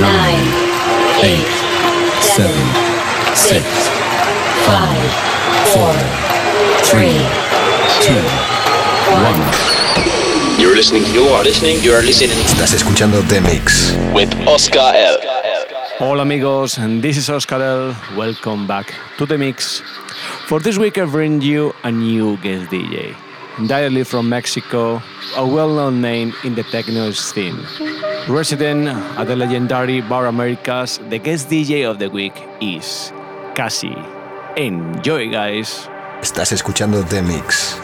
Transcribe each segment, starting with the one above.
nine, eight, seven, six, five, four, three, two, one. You're listening, you are listening, you are listening Estás escuchando The Mix. with Oscar L. Hola amigos, and this is Oscar L. Welcome back to the mix. For this week, I bring you a new guest DJ, directly from Mexico, a well-known name in the techno scene. resident at the legendary Bar Americas, the guest DJ of the week is Cassie. Enjoy, guys. Estás escuchando The Mix.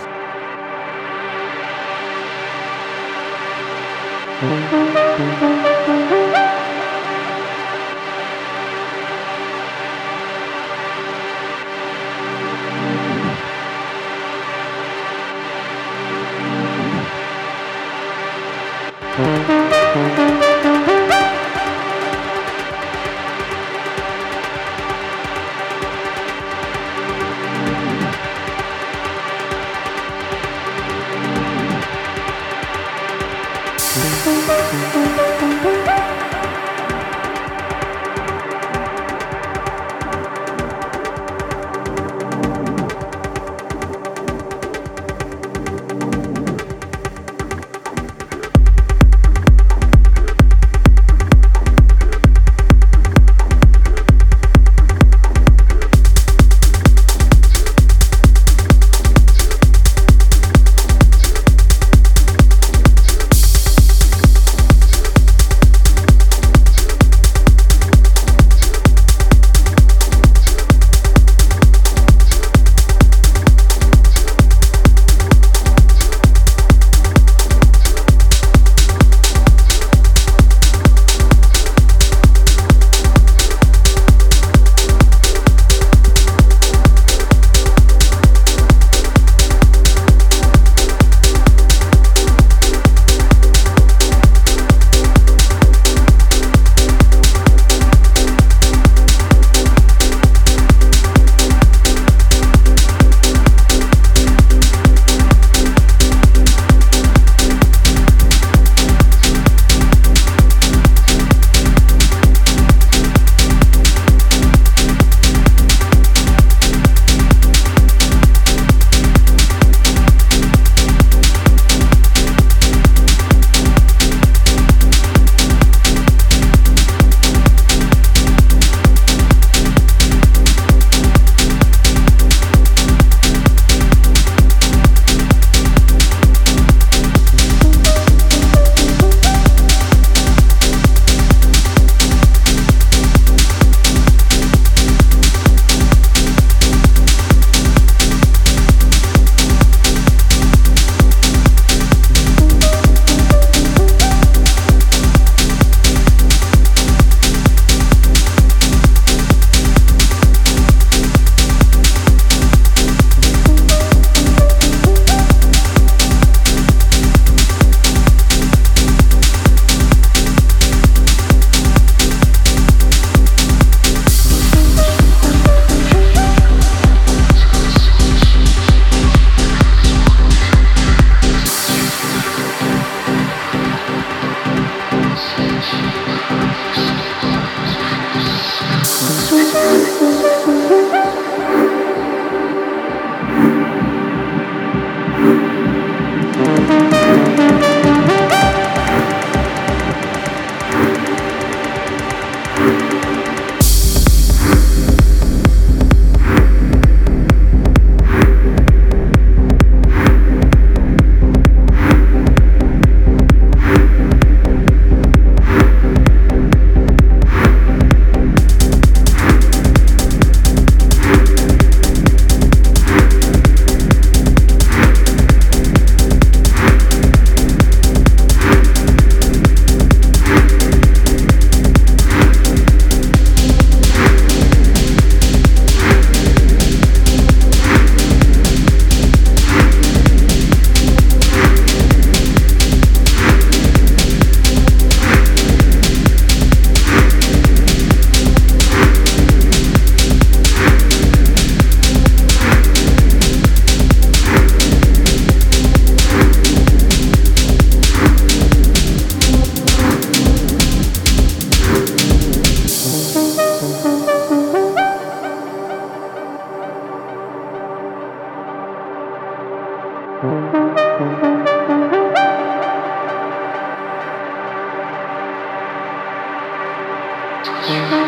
you.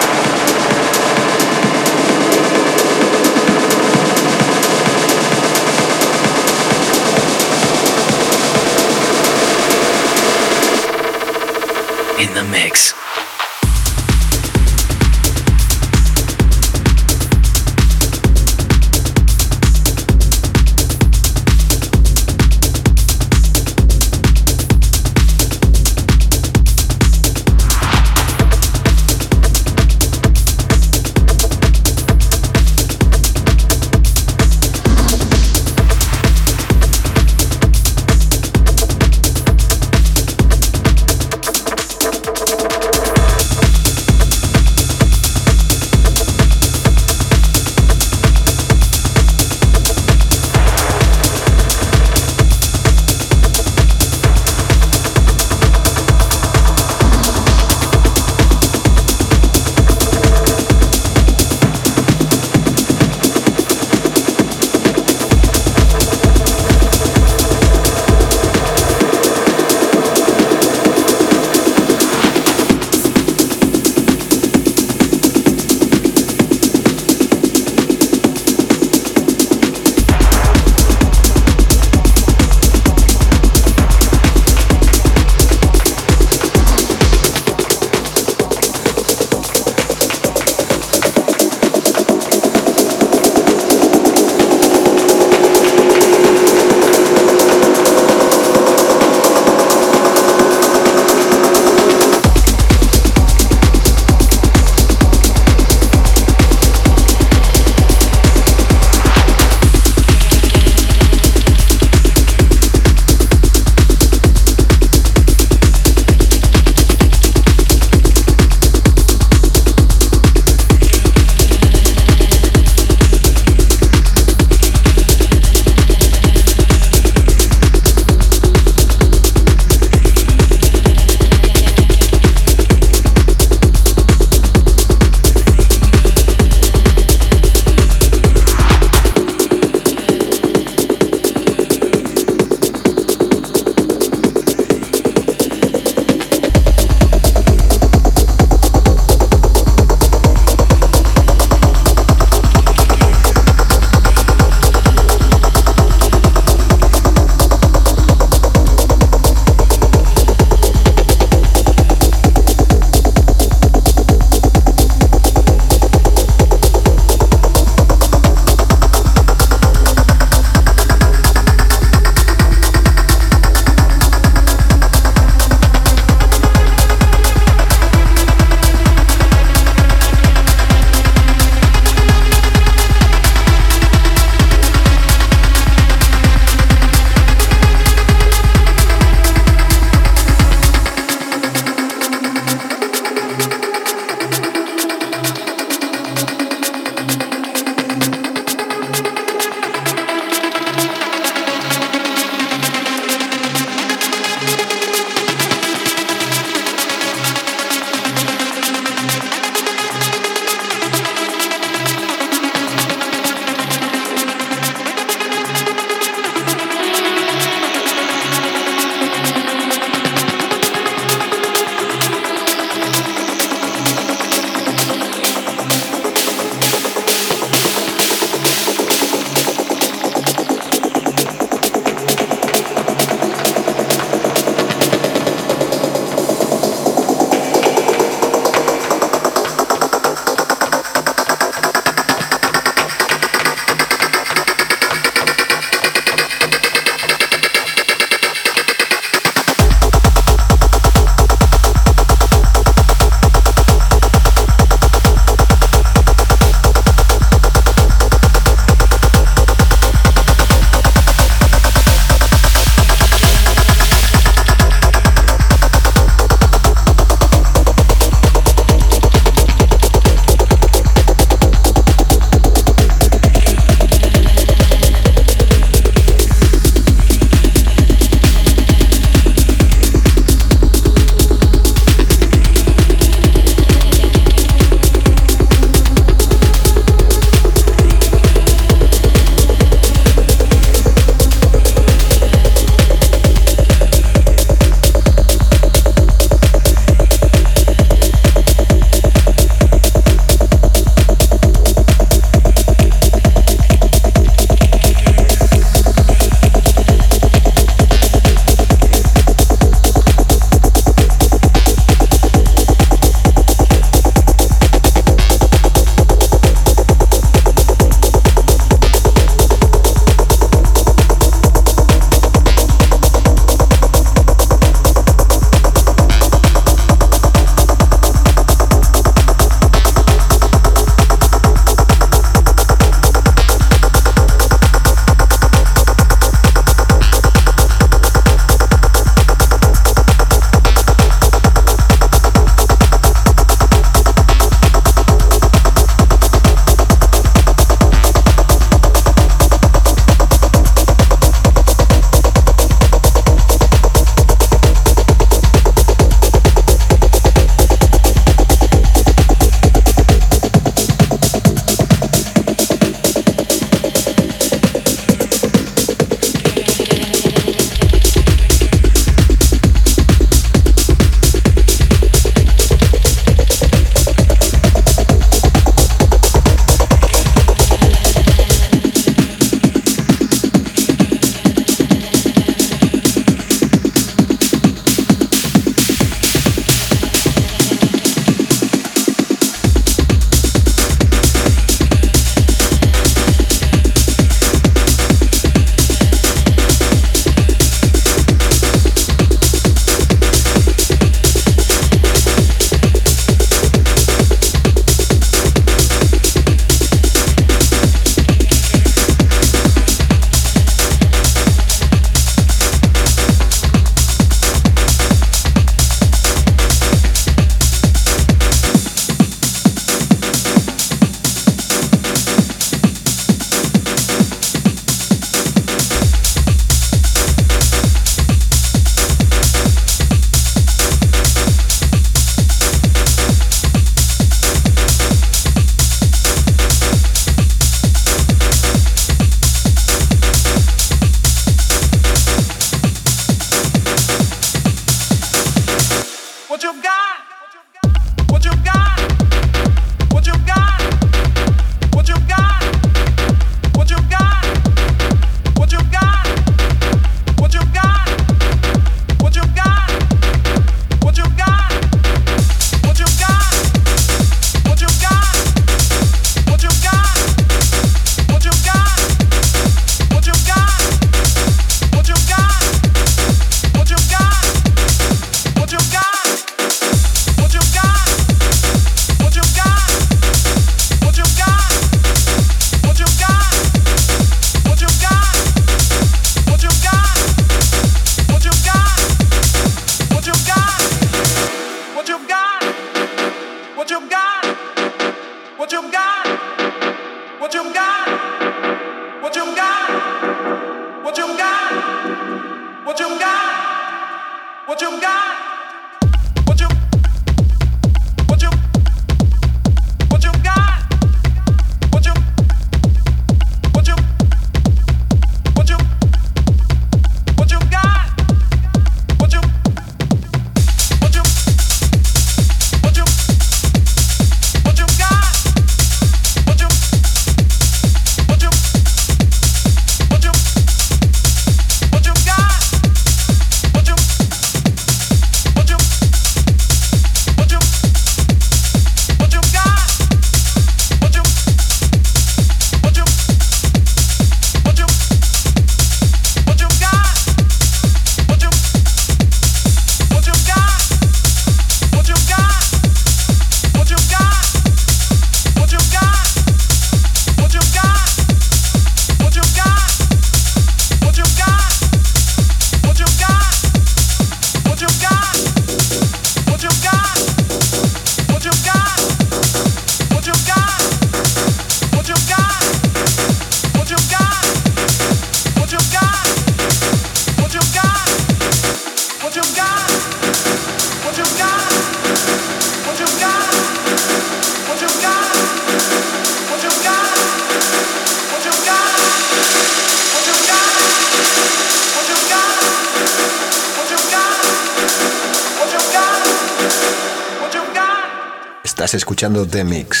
Escuchando The Mix.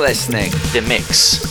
Listening The Mix.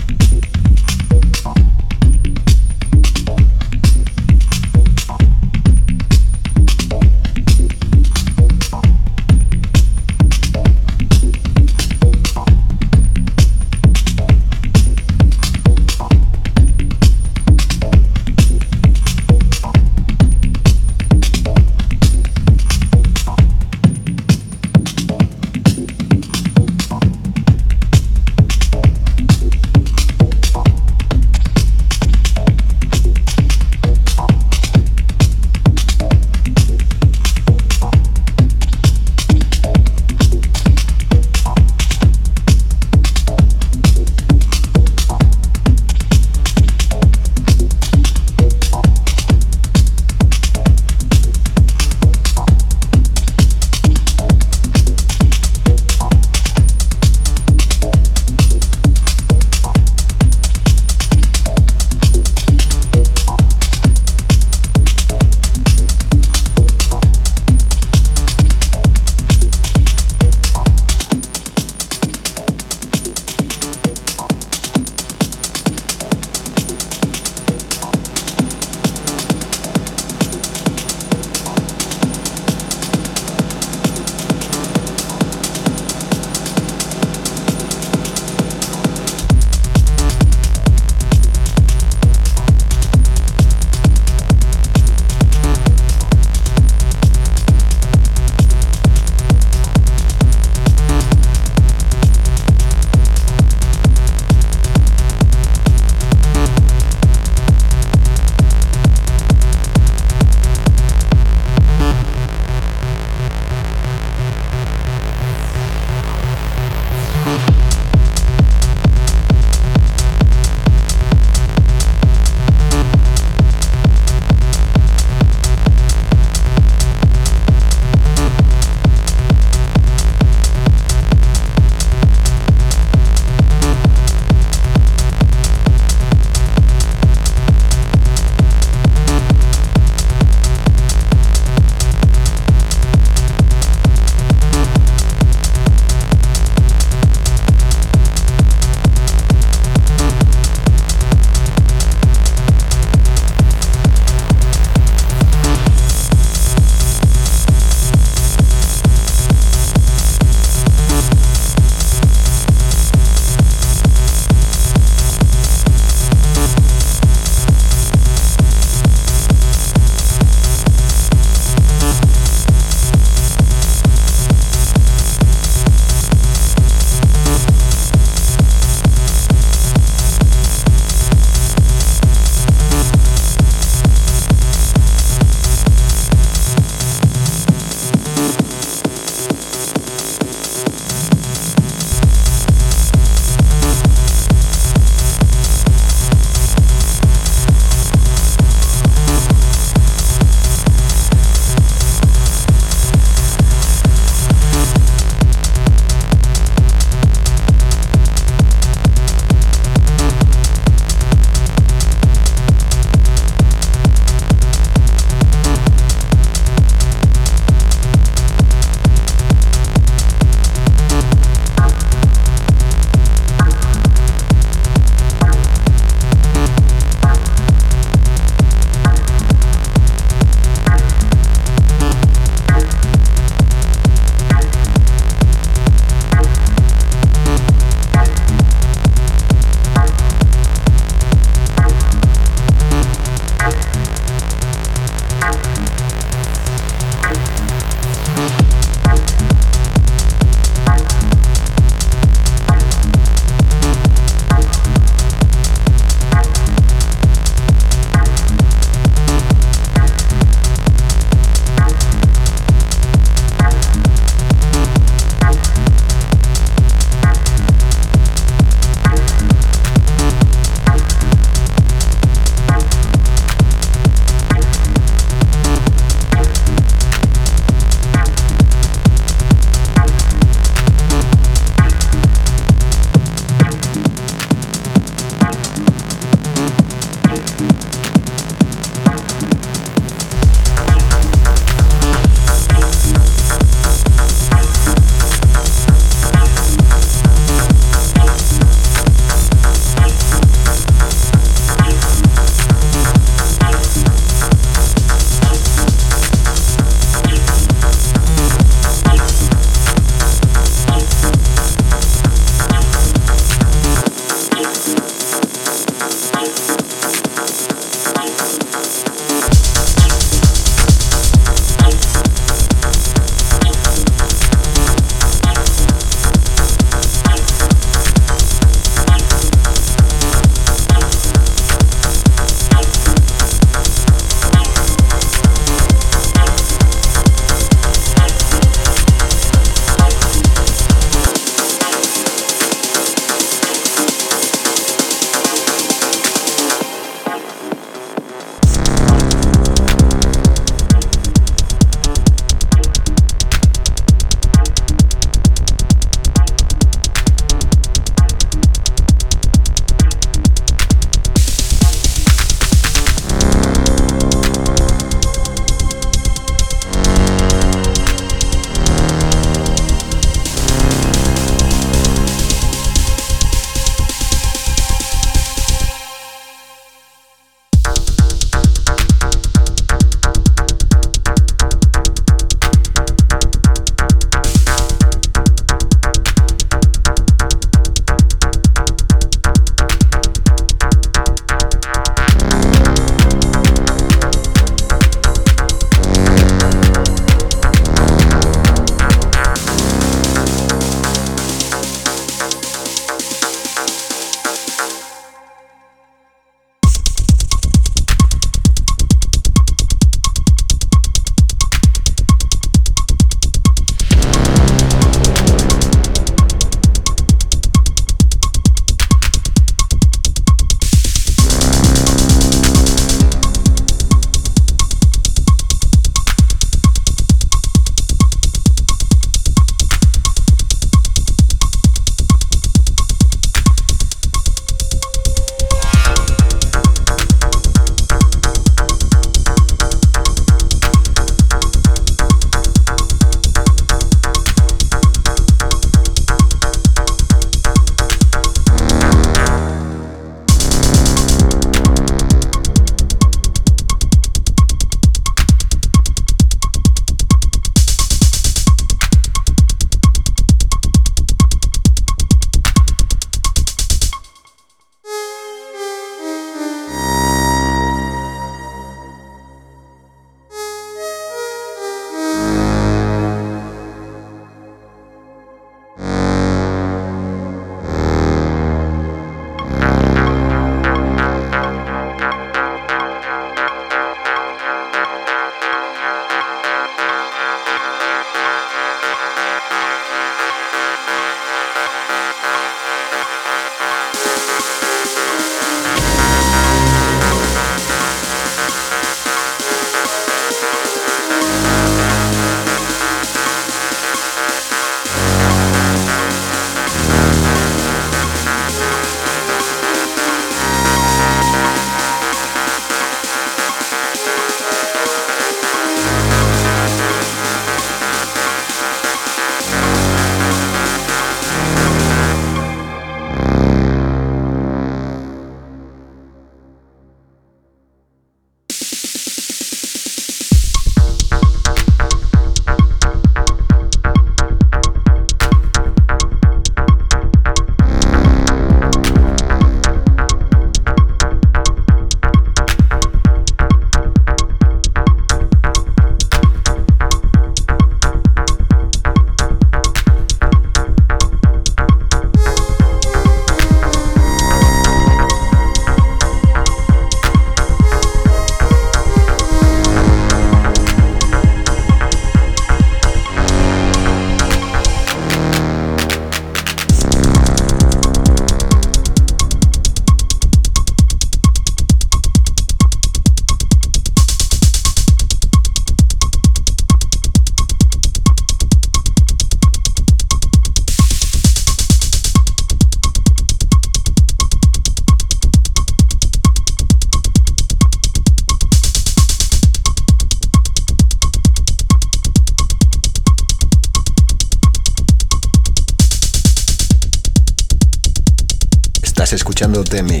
escuchando Demi.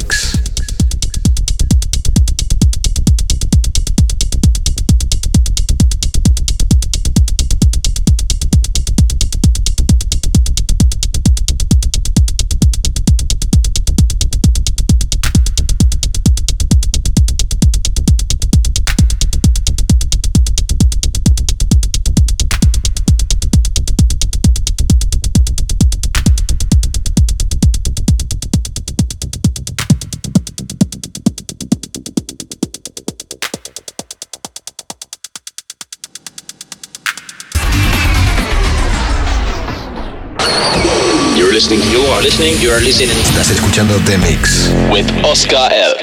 Listening. You are listening Estás escuchando The Mix. with Oscar L.